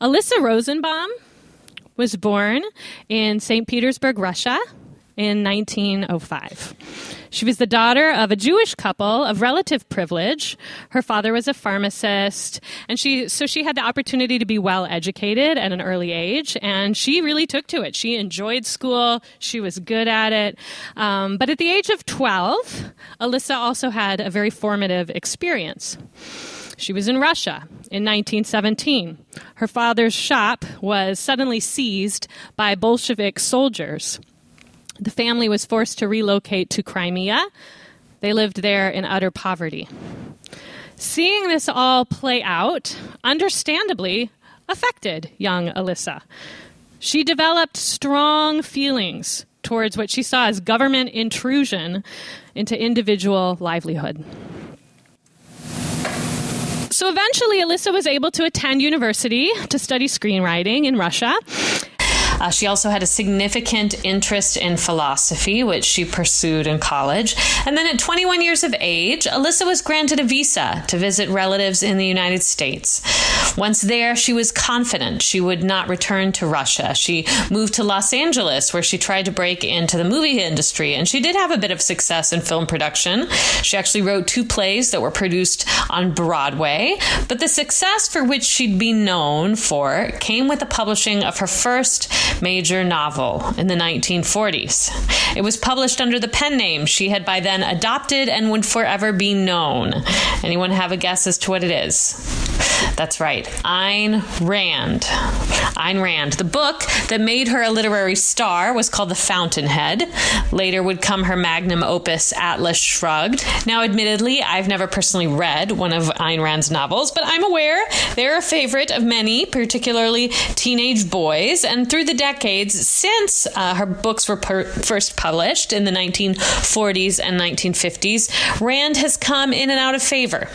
Alisa Rosenbaum was born in St. Petersburg, Russia in 1905. She was the daughter of a Jewish couple of relative privilege. Her father was a pharmacist, and she so she had the opportunity to be well educated at an early age, and she really took to it. She enjoyed school. She was good at it. Um, but at the age of 12, Alisa also had a very formative experience. She was in Russia in 1917. Her father's shop was suddenly seized by Bolshevik soldiers. The family was forced to relocate to Crimea. They lived there in utter poverty. Seeing this all play out, understandably, affected young Alisa. She developed strong feelings towards what she saw as government intrusion into individual livelihood. So eventually, Alisa was able to attend university to study screenwriting in Russia. Uh, she also had a significant interest in philosophy, which she pursued in college. And then at 21 years of age, Alisa was granted a visa to visit relatives in the United States. Once there, she was confident she would not return to Russia. She moved to Los Angeles, where she tried to break into the movie industry, and she did have a bit of success in film production. She actually wrote two plays that were produced on Broadway, but the success for which she'd be known for came with the publishing of her first major novel in the 1940s. It was published under the pen name she had by then adopted and would forever be known. Anyone have a guess as to what it is? That's right, Ayn Rand. Ayn Rand. The book that made her a literary star was called The Fountainhead. Later would come her magnum opus, Atlas Shrugged. Now, admittedly, I've never personally read one of Ayn Rand's novels, but I'm aware they're a favorite of many, particularly teenage boys. And through the decades since uh, her books were per- first published in the 1940s and 1950s, Rand has come in and out of favor.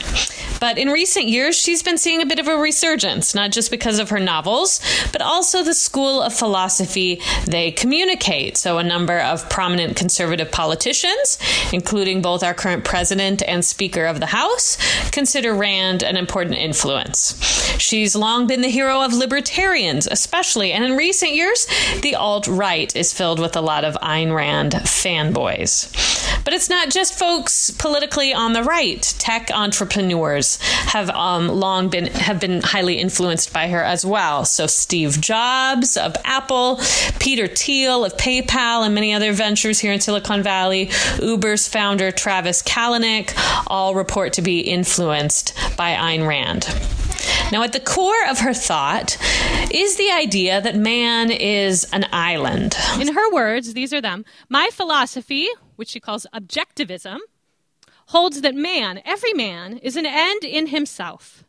But in recent years, she's been seeing a bit of a resurgence, not just because of her novels, but also the school of philosophy they communicate. So, a number of prominent conservative politicians, including both our current president and Speaker of the House, consider Rand an important influence. She's long been the hero of libertarians, especially, and in recent years, the alt right is filled with a lot of Ayn Rand fanboys. But it's not just folks politically on the right. Tech entrepreneurs have um, long been have been highly influenced by her as well. So Steve Jobs of Apple, Peter Thiel of PayPal, and many other ventures here in Silicon Valley. Uber's founder Travis Kalanick all report to be influenced by Ayn Rand. Now, at the core of her thought is the idea that man is an island. In her words, these are them My philosophy, which she calls objectivism, holds that man, every man, is an end in himself,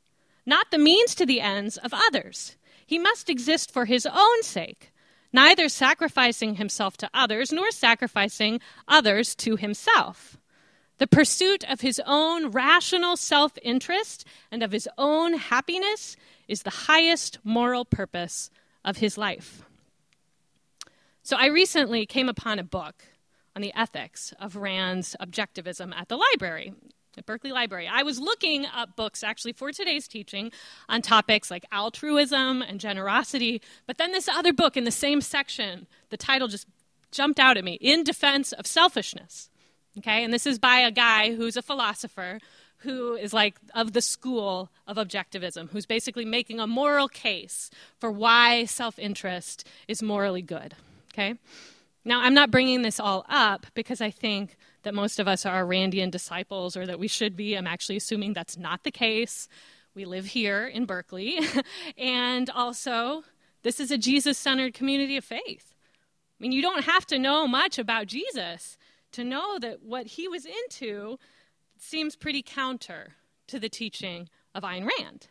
not the means to the ends of others. He must exist for his own sake, neither sacrificing himself to others nor sacrificing others to himself. The pursuit of his own rational self interest and of his own happiness is the highest moral purpose of his life. So, I recently came upon a book on the ethics of Rand's objectivism at the library, at Berkeley Library. I was looking up books actually for today's teaching on topics like altruism and generosity, but then this other book in the same section, the title just jumped out at me In Defense of Selfishness. Okay, and this is by a guy who's a philosopher who is like of the school of objectivism, who's basically making a moral case for why self interest is morally good. Okay? Now, I'm not bringing this all up because I think that most of us are Randian disciples or that we should be. I'm actually assuming that's not the case. We live here in Berkeley. and also, this is a Jesus centered community of faith. I mean, you don't have to know much about Jesus to know that what he was into seems pretty counter to the teaching of Ayn Rand.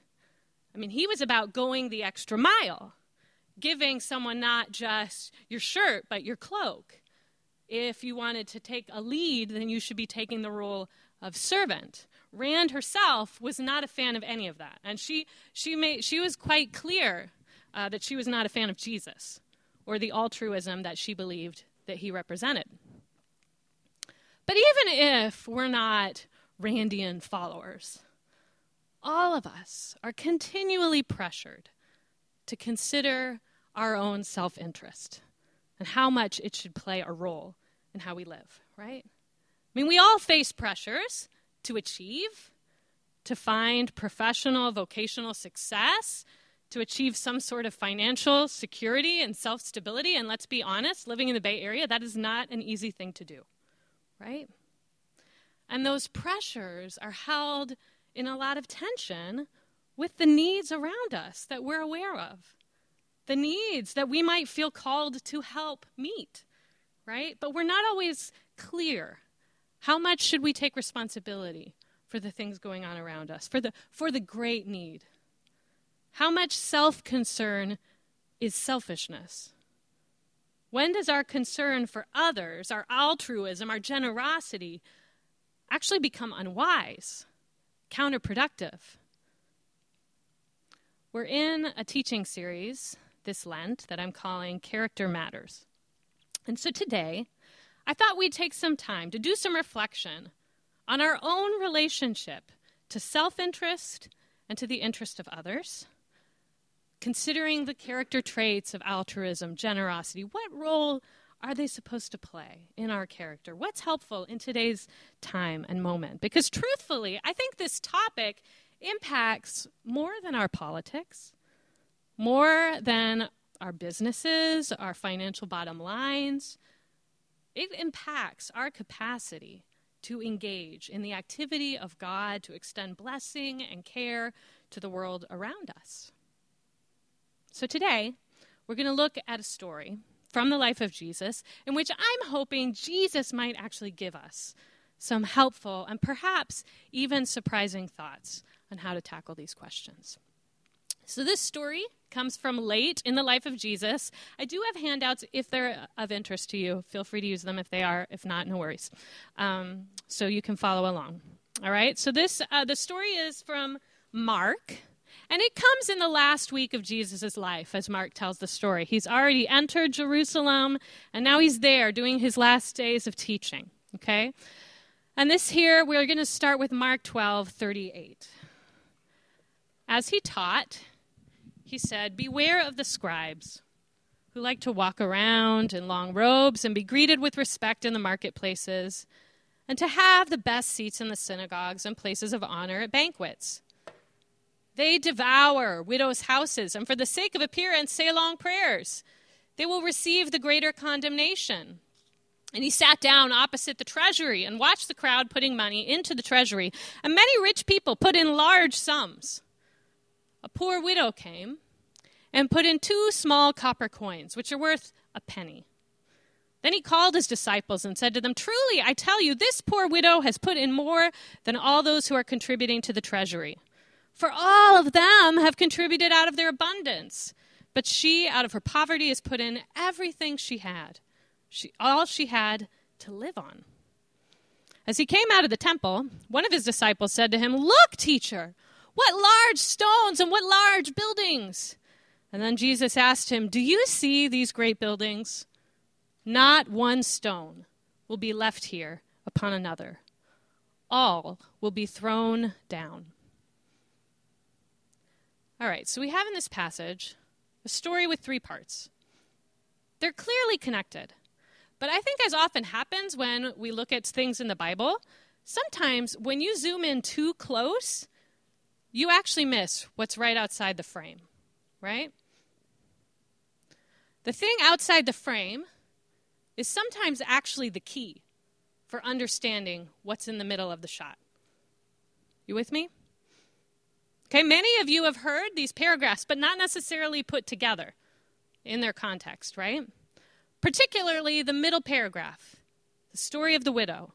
I mean, he was about going the extra mile, giving someone not just your shirt, but your cloak. If you wanted to take a lead, then you should be taking the role of servant. Rand herself was not a fan of any of that, and she she made she was quite clear uh, that she was not a fan of Jesus or the altruism that she believed that he represented. But even if we're not Randian followers, all of us are continually pressured to consider our own self interest and how much it should play a role in how we live, right? I mean, we all face pressures to achieve, to find professional, vocational success, to achieve some sort of financial security and self stability. And let's be honest, living in the Bay Area, that is not an easy thing to do, right? And those pressures are held in a lot of tension with the needs around us that we're aware of, the needs that we might feel called to help meet, right? But we're not always clear. How much should we take responsibility for the things going on around us, for the, for the great need? How much self concern is selfishness? When does our concern for others, our altruism, our generosity, actually become unwise, counterproductive? We're in a teaching series this Lent that I'm calling Character Matters. And so today, I thought we'd take some time to do some reflection on our own relationship to self interest and to the interest of others considering the character traits of altruism, generosity, what role are they supposed to play in our character? What's helpful in today's time and moment? Because truthfully, I think this topic impacts more than our politics, more than our businesses, our financial bottom lines. It impacts our capacity to engage in the activity of God to extend blessing and care to the world around us. So today, we're going to look at a story from the life of Jesus in which I'm hoping Jesus might actually give us some helpful and perhaps even surprising thoughts on how to tackle these questions. So, this story comes from late in the life of Jesus. I do have handouts if they're of interest to you. Feel free to use them if they are. If not, no worries. Um, so you can follow along. All right. So this uh, the story is from Mark and it comes in the last week of Jesus' life, as Mark tells the story. He's already entered Jerusalem, and now he's there doing his last days of teaching. Okay? And this here, we're going to start with Mark 12 38. As he taught, he said, Beware of the scribes who like to walk around in long robes and be greeted with respect in the marketplaces, and to have the best seats in the synagogues and places of honor at banquets they devour widows' houses, and for the sake of appearance, say long prayers. They will receive the greater condemnation. And he sat down opposite the treasury and watched the crowd putting money into the treasury. And many rich people put in large sums. A poor widow came and put in two small copper coins, which are worth a penny. Then he called his disciples and said to them, Truly, I tell you, this poor widow has put in more than all those who are contributing to the treasury. For all of them have contributed out of their abundance. But she, out of her poverty, has put in everything she had, she, all she had to live on. As he came out of the temple, one of his disciples said to him, Look, teacher, what large stones and what large buildings. And then Jesus asked him, Do you see these great buildings? Not one stone will be left here upon another. All will be thrown down. All right, so we have in this passage a story with three parts. They're clearly connected. But I think, as often happens when we look at things in the Bible, sometimes when you zoom in too close, you actually miss what's right outside the frame, right? The thing outside the frame is sometimes actually the key for understanding what's in the middle of the shot. You with me? Okay, many of you have heard these paragraphs, but not necessarily put together in their context, right? Particularly the middle paragraph, the story of the widow,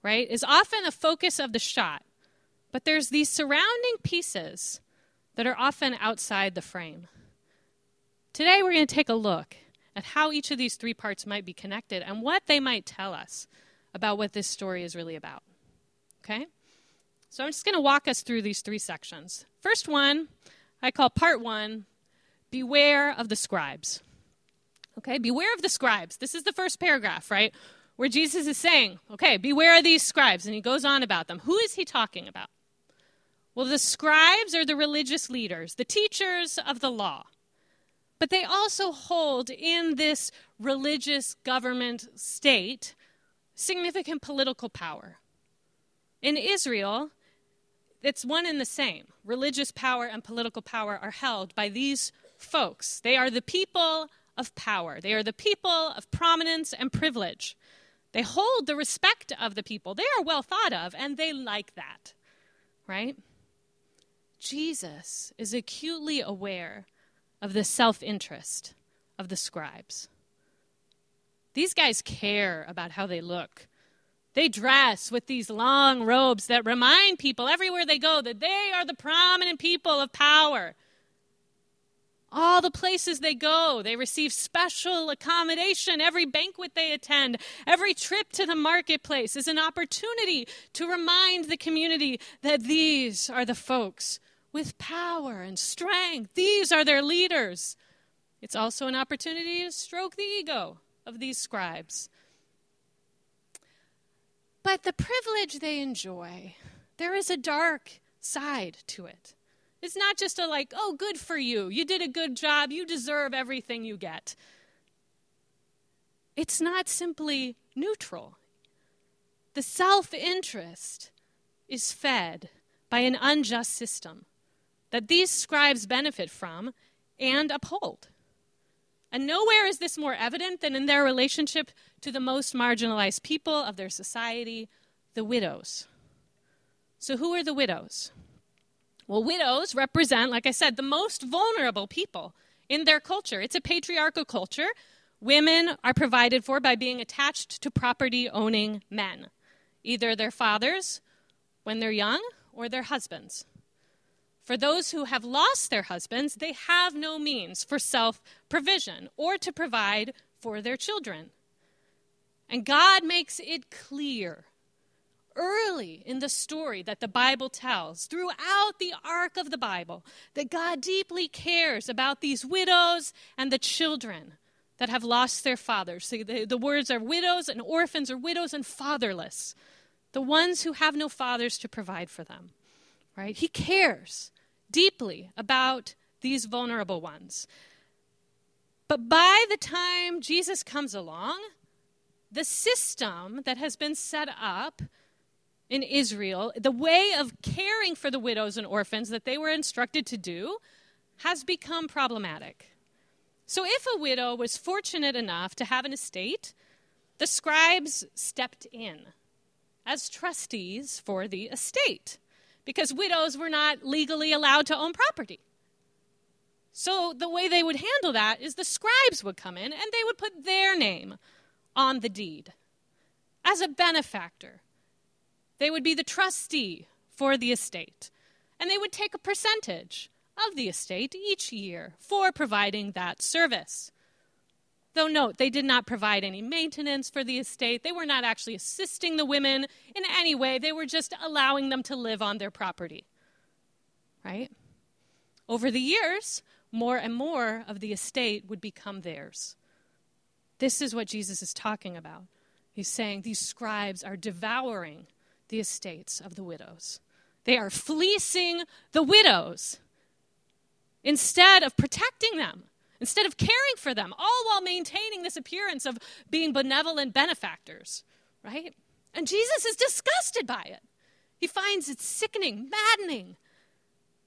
right, is often a focus of the shot, but there's these surrounding pieces that are often outside the frame. Today, we're going to take a look at how each of these three parts might be connected and what they might tell us about what this story is really about. Okay? So I'm just going to walk us through these three sections. First one, I call part one Beware of the scribes. Okay, beware of the scribes. This is the first paragraph, right? Where Jesus is saying, okay, beware of these scribes. And he goes on about them. Who is he talking about? Well, the scribes are the religious leaders, the teachers of the law. But they also hold in this religious government state significant political power. In Israel, it's one and the same. Religious power and political power are held by these folks. They are the people of power, they are the people of prominence and privilege. They hold the respect of the people. They are well thought of, and they like that, right? Jesus is acutely aware of the self interest of the scribes. These guys care about how they look. They dress with these long robes that remind people everywhere they go that they are the prominent people of power. All the places they go, they receive special accommodation. Every banquet they attend, every trip to the marketplace is an opportunity to remind the community that these are the folks with power and strength. These are their leaders. It's also an opportunity to stroke the ego of these scribes. But the privilege they enjoy, there is a dark side to it. It's not just a like, oh, good for you. You did a good job. You deserve everything you get. It's not simply neutral. The self interest is fed by an unjust system that these scribes benefit from and uphold. And nowhere is this more evident than in their relationship to the most marginalized people of their society, the widows. So, who are the widows? Well, widows represent, like I said, the most vulnerable people in their culture. It's a patriarchal culture. Women are provided for by being attached to property owning men, either their fathers when they're young or their husbands. For those who have lost their husbands, they have no means for self provision or to provide for their children. And God makes it clear early in the story that the Bible tells, throughout the arc of the Bible, that God deeply cares about these widows and the children that have lost their fathers. The, the words are widows and orphans, or widows and fatherless, the ones who have no fathers to provide for them. Right? He cares deeply about these vulnerable ones. But by the time Jesus comes along, the system that has been set up in Israel, the way of caring for the widows and orphans that they were instructed to do, has become problematic. So, if a widow was fortunate enough to have an estate, the scribes stepped in as trustees for the estate because widows were not legally allowed to own property. So the way they would handle that is the scribes would come in and they would put their name on the deed as a benefactor. They would be the trustee for the estate, and they would take a percentage of the estate each year for providing that service. Though, note, they did not provide any maintenance for the estate. They were not actually assisting the women in any way. They were just allowing them to live on their property. Right? Over the years, more and more of the estate would become theirs. This is what Jesus is talking about. He's saying these scribes are devouring the estates of the widows, they are fleecing the widows instead of protecting them instead of caring for them, all while maintaining this appearance of being benevolent benefactors, right? And Jesus is disgusted by it. He finds it sickening, maddening.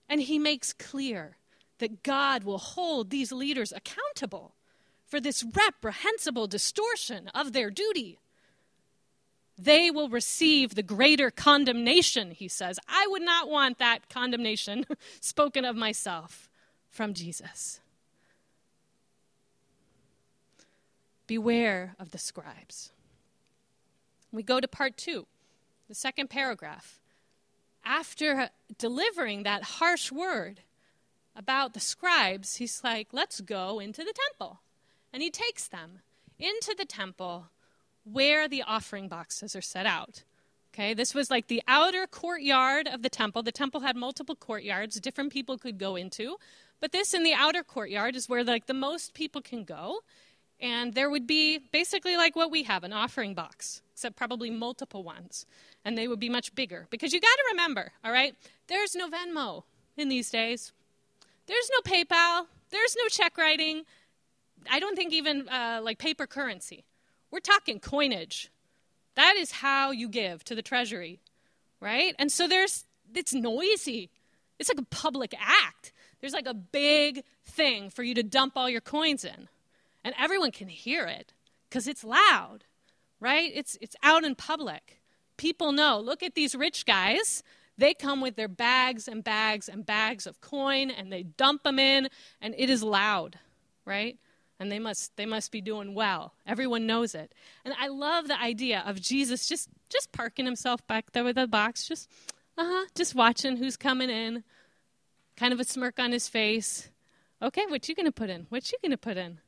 And he makes clear that God will hold these leaders accountable for this reprehensible distortion of their duty. They will receive the greater condemnation, he says. I would not want that condemnation spoken of myself from Jesus. Beware of the scribes. We go to part two, the second paragraph. After delivering that harsh word about the scribes, he's like, let's go into the temple. And he takes them into the temple where the offering boxes are set out. Okay, this was like the outer courtyard of the temple. The temple had multiple courtyards, different people could go into. But this in the outer courtyard is where like the most people can go and there would be basically like what we have an offering box, except probably multiple ones. And they would be much bigger. Because you got to remember, all right, there's no Venmo in these days, there's no PayPal, there's no check writing. I don't think even uh, like paper currency. We're talking coinage. That is how you give to the treasury, right? And so there's, it's noisy. It's like a public act. There's like a big thing for you to dump all your coins in. And everyone can hear it because it's loud, right? It's, it's out in public. People know. Look at these rich guys. They come with their bags and bags and bags of coin and they dump them in, and it is loud, right? And they must, they must be doing well. Everyone knows it. And I love the idea of Jesus just, just parking himself back there with a box, just, uh huh, just watching who's coming in, kind of a smirk on his face. Okay, what you gonna put in? What you gonna put in?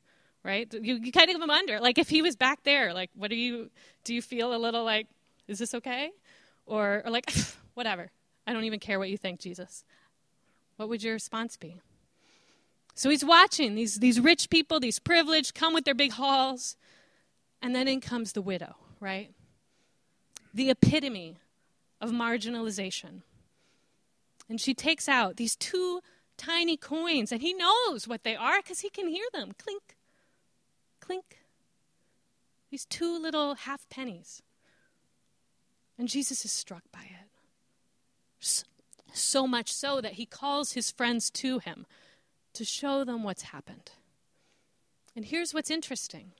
Right? You, you kind of give him under. Like if he was back there, like what do you do? You feel a little like, is this okay? Or, or like, whatever. I don't even care what you think, Jesus. What would your response be? So he's watching these, these rich people, these privileged, come with their big hauls. And then in comes the widow, right? The epitome of marginalization. And she takes out these two tiny coins, and he knows what they are because he can hear them clink, clink. These two little half pennies. And Jesus is struck by it. So much so that he calls his friends to him to show them what's happened. And here's what's interesting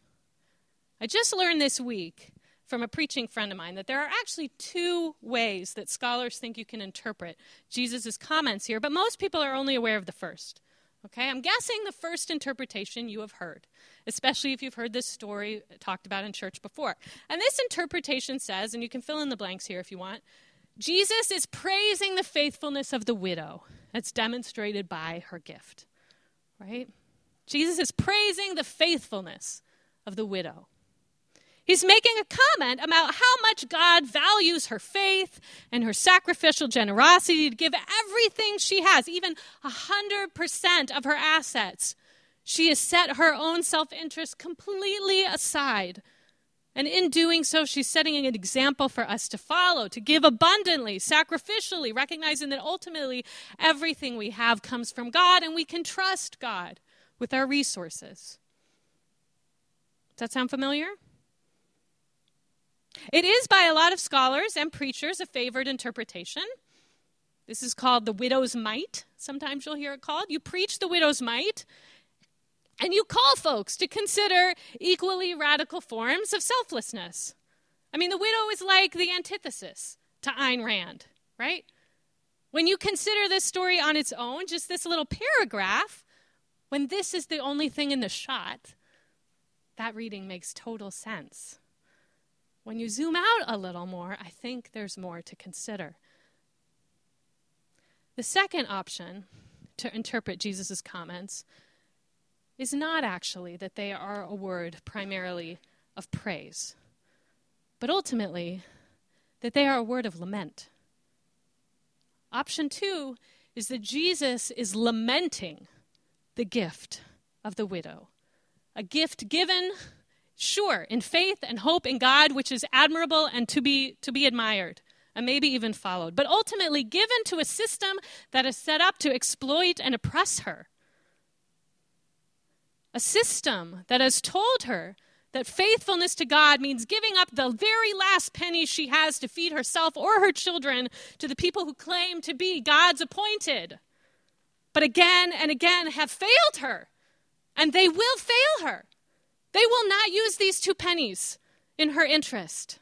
I just learned this week from a preaching friend of mine that there are actually two ways that scholars think you can interpret Jesus' comments here, but most people are only aware of the first. Okay, I'm guessing the first interpretation you have heard, especially if you've heard this story talked about in church before. And this interpretation says, and you can fill in the blanks here if you want, Jesus is praising the faithfulness of the widow that's demonstrated by her gift. Right? Jesus is praising the faithfulness of the widow. He's making a comment about how much God values her faith and her sacrificial generosity to give everything she has, even 100% of her assets. She has set her own self interest completely aside. And in doing so, she's setting an example for us to follow, to give abundantly, sacrificially, recognizing that ultimately everything we have comes from God and we can trust God with our resources. Does that sound familiar? It is, by a lot of scholars and preachers, a favored interpretation. This is called the widow's mite. Sometimes you'll hear it called. You preach the widow's mite, and you call folks to consider equally radical forms of selflessness. I mean, the widow is like the antithesis to Ayn Rand, right? When you consider this story on its own, just this little paragraph, when this is the only thing in the shot, that reading makes total sense. When you zoom out a little more, I think there's more to consider. The second option to interpret Jesus' comments is not actually that they are a word primarily of praise, but ultimately that they are a word of lament. Option two is that Jesus is lamenting the gift of the widow, a gift given Sure, in faith and hope in God, which is admirable and to be, to be admired, and maybe even followed, but ultimately given to a system that is set up to exploit and oppress her. A system that has told her that faithfulness to God means giving up the very last penny she has to feed herself or her children to the people who claim to be God's appointed, but again and again have failed her, and they will fail her. They will not use these two pennies in her interest.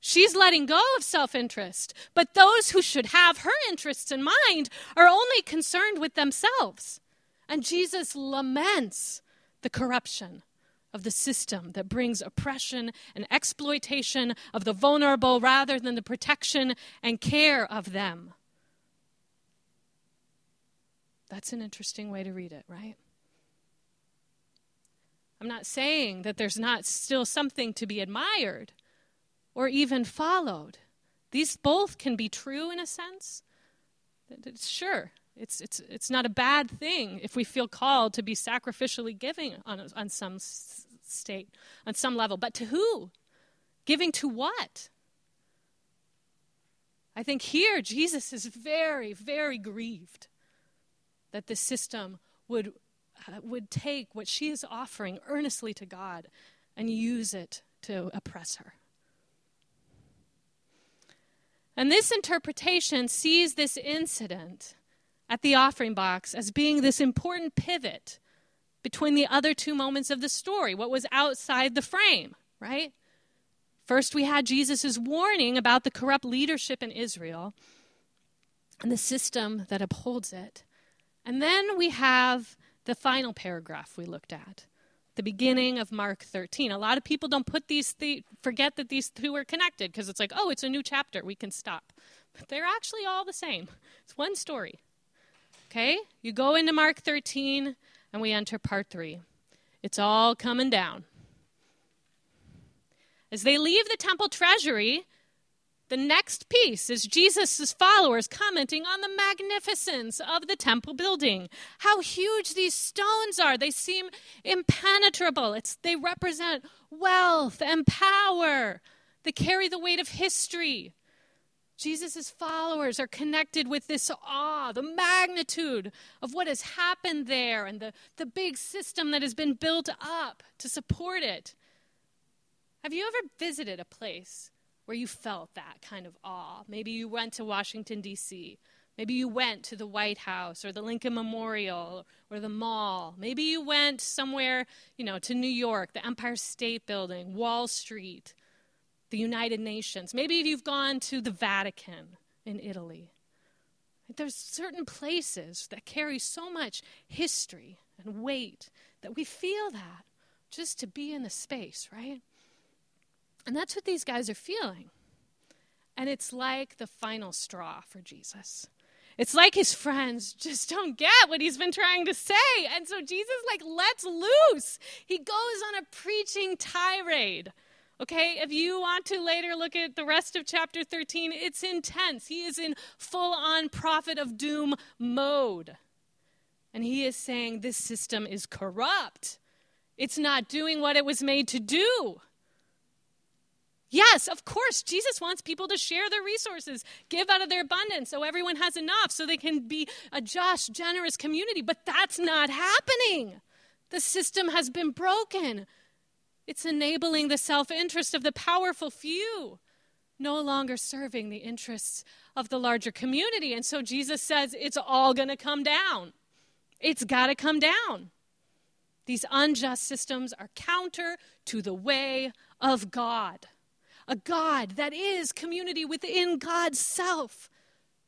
She's letting go of self interest, but those who should have her interests in mind are only concerned with themselves. And Jesus laments the corruption of the system that brings oppression and exploitation of the vulnerable rather than the protection and care of them. That's an interesting way to read it, right? I'm not saying that there's not still something to be admired or even followed. These both can be true in a sense. Sure, it's, it's, it's not a bad thing if we feel called to be sacrificially giving on, on some state, on some level. But to who? Giving to what? I think here Jesus is very, very grieved that the system would, uh, would take what she is offering earnestly to God and use it to oppress her. And this interpretation sees this incident at the offering box as being this important pivot between the other two moments of the story, what was outside the frame, right? First, we had Jesus' warning about the corrupt leadership in Israel and the system that upholds it. And then we have the final paragraph we looked at, the beginning of Mark 13. A lot of people don't put these, th- forget that these two are connected because it's like, oh, it's a new chapter, we can stop. But they're actually all the same. It's one story. Okay? You go into Mark 13 and we enter part 3. It's all coming down. As they leave the temple treasury, the next piece is Jesus' followers commenting on the magnificence of the temple building. How huge these stones are. They seem impenetrable. It's, they represent wealth and power. They carry the weight of history. Jesus' followers are connected with this awe, the magnitude of what has happened there, and the, the big system that has been built up to support it. Have you ever visited a place where you felt that kind of awe. Maybe you went to Washington, D.C. Maybe you went to the White House or the Lincoln Memorial or the mall. Maybe you went somewhere, you know, to New York, the Empire State Building, Wall Street, the United Nations. Maybe you've gone to the Vatican in Italy. There's certain places that carry so much history and weight that we feel that just to be in the space, right? And that's what these guys are feeling. And it's like the final straw for Jesus. It's like his friends just don't get what he's been trying to say. And so Jesus like lets loose. He goes on a preaching tirade. Okay, if you want to later look at the rest of chapter 13, it's intense. He is in full on prophet of doom mode. And he is saying this system is corrupt. It's not doing what it was made to do. Yes, of course, Jesus wants people to share their resources, give out of their abundance so everyone has enough so they can be a just, generous community. But that's not happening. The system has been broken. It's enabling the self interest of the powerful few, no longer serving the interests of the larger community. And so Jesus says it's all going to come down. It's got to come down. These unjust systems are counter to the way of God a God that is community within God's self.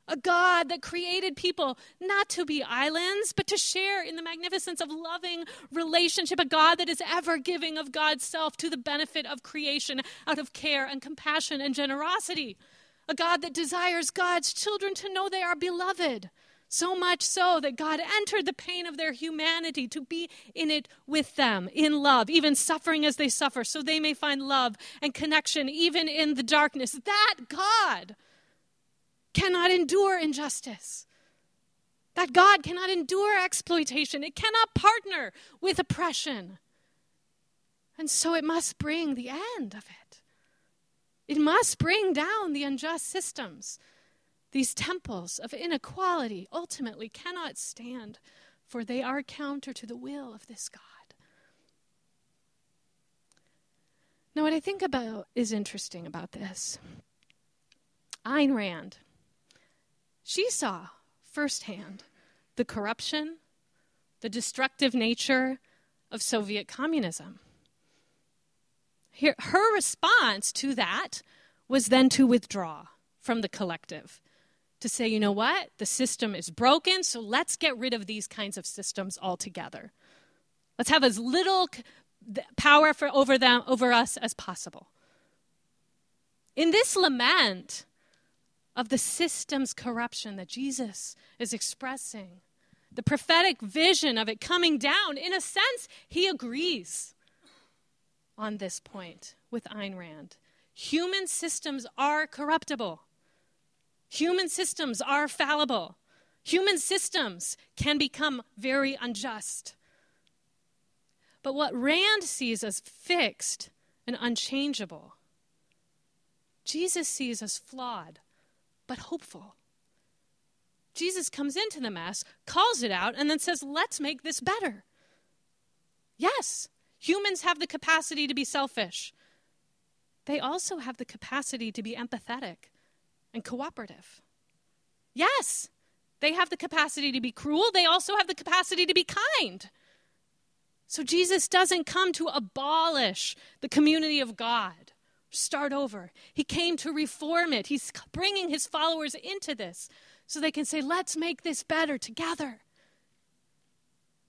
A God that created people not to be islands, but to share in the magnificence of loving relationship. A God that is ever giving of God's self to the benefit of creation out of care and compassion and generosity. A God that desires God's children to know they are beloved so much so that God entered the pain of their humanity to be in it with them, in love, even suffering as they suffer, so they may find love and connection even in the darkness. That God cannot endure injustice. That God cannot endure exploitation. It cannot partner with oppression. And so it must bring the end of it. It must bring down the unjust systems these temples of inequality ultimately cannot stand, for they are counter to the will of this God. Now, what I think about is interesting about this. Ayn Rand, she saw firsthand the corruption, the destructive nature of Soviet communism. Her, her response to that was then to withdraw from the collective to say, you know what, the system is broken, so let's get rid of these kinds of systems altogether. Let's have as little power for, over them over us as possible. In this lament of the system's corruption that Jesus is expressing, the prophetic vision of it coming down, in a sense, he agrees on this point with Ayn Rand. Human systems are corruptible. Human systems are fallible. Human systems can become very unjust. But what Rand sees as fixed and unchangeable, Jesus sees as flawed but hopeful. Jesus comes into the mess, calls it out, and then says, let's make this better. Yes, humans have the capacity to be selfish. They also have the capacity to be empathetic and cooperative. Yes, they have the capacity to be cruel. They also have the capacity to be kind. So Jesus doesn't come to abolish the community of God, start over. He came to reform it. He's bringing his followers into this so they can say, let's make this better together.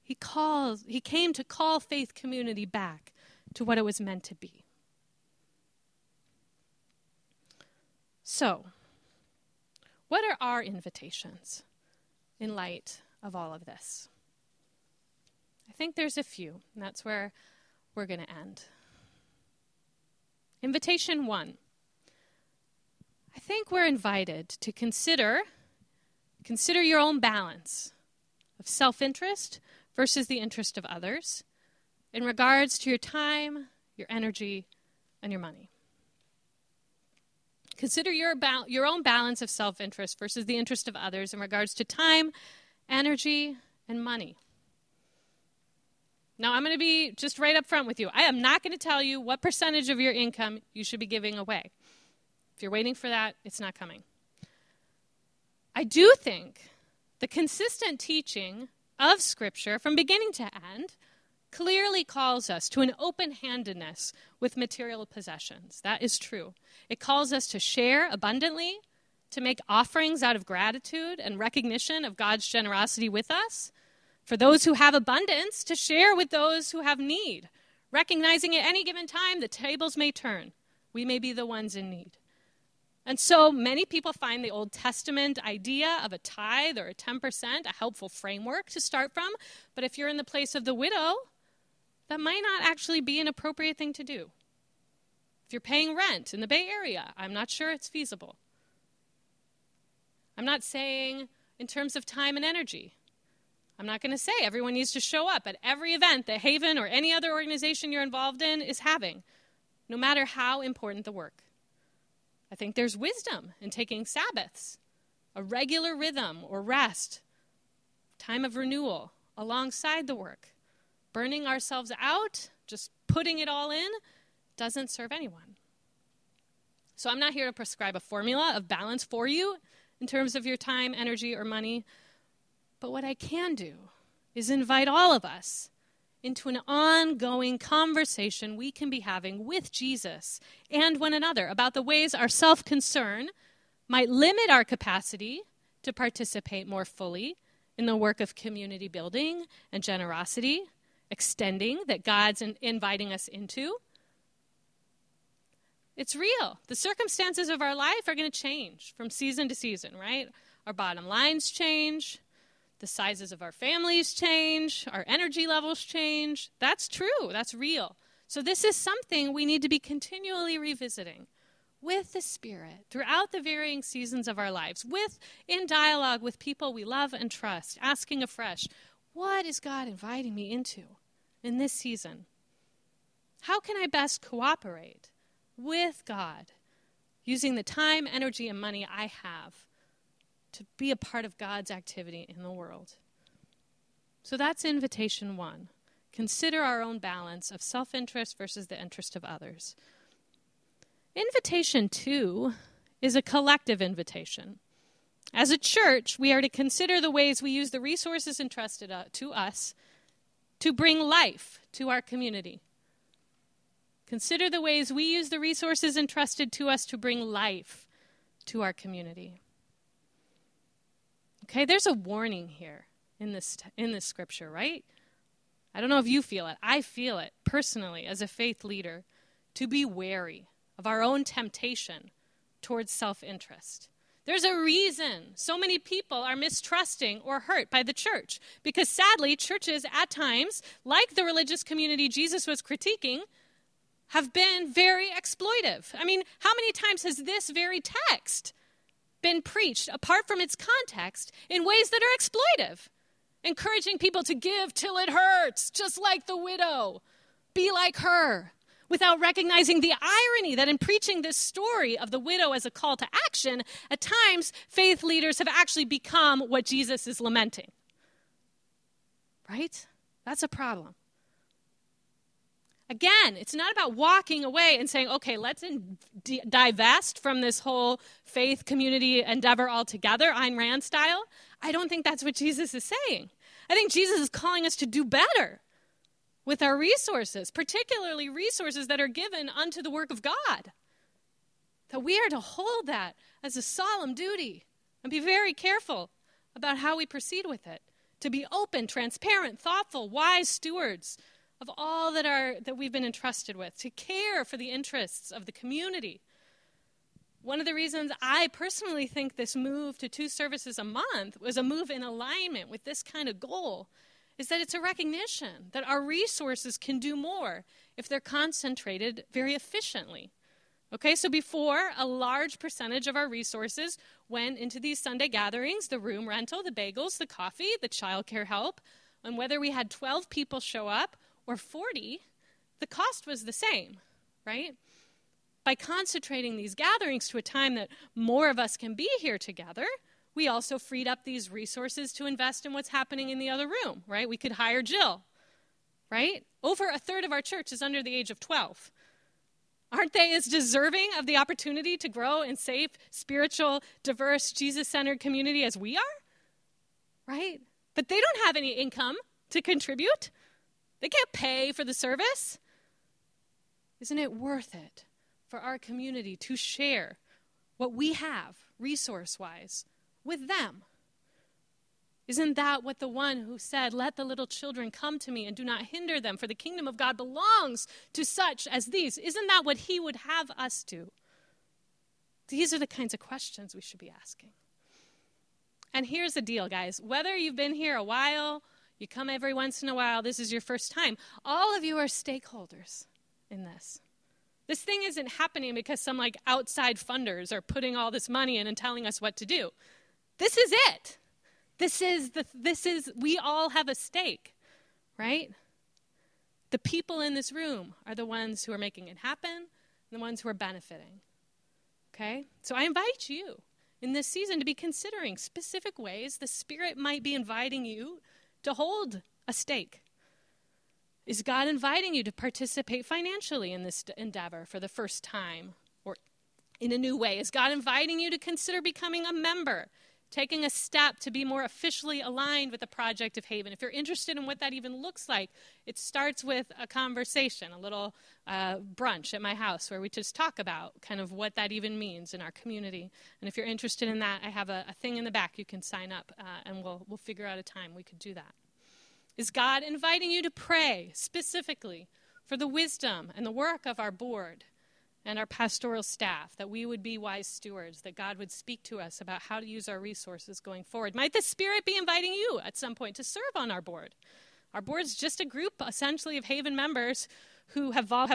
He calls, he came to call faith community back to what it was meant to be. So, what are our invitations in light of all of this? I think there's a few, and that's where we're going to end. Invitation one. I think we're invited to consider consider your own balance of self-interest versus the interest of others in regards to your time, your energy, and your money. Consider your, ba- your own balance of self interest versus the interest of others in regards to time, energy, and money. Now, I'm going to be just right up front with you. I am not going to tell you what percentage of your income you should be giving away. If you're waiting for that, it's not coming. I do think the consistent teaching of Scripture from beginning to end clearly calls us to an open handedness with material possessions. That is true. It calls us to share abundantly, to make offerings out of gratitude and recognition of God's generosity with us, for those who have abundance, to share with those who have need, recognizing at any given time the tables may turn. We may be the ones in need. And so many people find the Old Testament idea of a tithe or a 10% a helpful framework to start from. But if you're in the place of the widow, that might not actually be an appropriate thing to do. If you're paying rent in the Bay Area, I'm not sure it's feasible. I'm not saying in terms of time and energy. I'm not going to say everyone needs to show up at every event that Haven or any other organization you're involved in is having, no matter how important the work. I think there's wisdom in taking Sabbaths, a regular rhythm or rest, time of renewal alongside the work. Burning ourselves out, just putting it all in, doesn't serve anyone. So I'm not here to prescribe a formula of balance for you in terms of your time, energy, or money. But what I can do is invite all of us into an ongoing conversation we can be having with Jesus and one another about the ways our self concern might limit our capacity to participate more fully in the work of community building and generosity extending that God's in, inviting us into. It's real. The circumstances of our life are going to change from season to season, right? Our bottom lines change, the sizes of our families change, our energy levels change. That's true, that's real. So, this is something we need to be continually revisiting with the Spirit throughout the varying seasons of our lives, with in dialogue with people we love and trust, asking afresh, what is God inviting me into? In this season? How can I best cooperate with God using the time, energy, and money I have to be a part of God's activity in the world? So that's invitation one. Consider our own balance of self interest versus the interest of others. Invitation two is a collective invitation. As a church, we are to consider the ways we use the resources entrusted uh, to us to bring life to our community. Consider the ways we use the resources entrusted to us to bring life to our community. Okay, there's a warning here in this in this scripture, right? I don't know if you feel it. I feel it personally as a faith leader to be wary of our own temptation towards self-interest. There's a reason so many people are mistrusting or hurt by the church. Because sadly, churches at times, like the religious community Jesus was critiquing, have been very exploitive. I mean, how many times has this very text been preached, apart from its context, in ways that are exploitive? Encouraging people to give till it hurts, just like the widow. Be like her. Without recognizing the irony that in preaching this story of the widow as a call to action, at times faith leaders have actually become what Jesus is lamenting. Right? That's a problem. Again, it's not about walking away and saying, okay, let's in- divest from this whole faith community endeavor altogether, Ayn Rand style. I don't think that's what Jesus is saying. I think Jesus is calling us to do better with our resources, particularly resources that are given unto the work of God. That we are to hold that as a solemn duty and be very careful about how we proceed with it. To be open, transparent, thoughtful, wise stewards of all that are that we've been entrusted with, to care for the interests of the community. One of the reasons I personally think this move to two services a month was a move in alignment with this kind of goal is that it's a recognition that our resources can do more if they're concentrated very efficiently. Okay, so before, a large percentage of our resources went into these Sunday gatherings the room rental, the bagels, the coffee, the childcare help. And whether we had 12 people show up or 40, the cost was the same, right? By concentrating these gatherings to a time that more of us can be here together, we also freed up these resources to invest in what's happening in the other room, right? We could hire Jill, right? Over a third of our church is under the age of 12. Aren't they as deserving of the opportunity to grow in safe, spiritual, diverse, Jesus centered community as we are? Right? But they don't have any income to contribute. They can't pay for the service. Isn't it worth it for our community to share what we have resource wise with them. Isn't that what the one who said, Let the little children come to me and do not hinder them, for the kingdom of God belongs to such as these? Isn't that what he would have us do? These are the kinds of questions we should be asking. And here's the deal, guys. Whether you've been here a while, you come every once in a while, this is your first time, all of you are stakeholders in this. This thing isn't happening because some like outside funders are putting all this money in and telling us what to do. This is it. This is the this is we all have a stake, right? The people in this room are the ones who are making it happen, the ones who are benefiting. Okay? So I invite you in this season to be considering specific ways the Spirit might be inviting you to hold a stake. Is God inviting you to participate financially in this endeavor for the first time or in a new way? Is God inviting you to consider becoming a member taking a step to be more officially aligned with the project of Haven. If you're interested in what that even looks like, it starts with a conversation, a little uh, brunch at my house where we just talk about kind of what that even means in our community. And if you're interested in that, I have a, a thing in the back you can sign up, uh, and we'll we'll figure out a time we could do that. Is God inviting you to pray specifically for the wisdom and the work of our board? And our pastoral staff, that we would be wise stewards, that God would speak to us about how to use our resources going forward. Might the Spirit be inviting you at some point to serve on our board? Our board's just a group, essentially, of Haven members who have all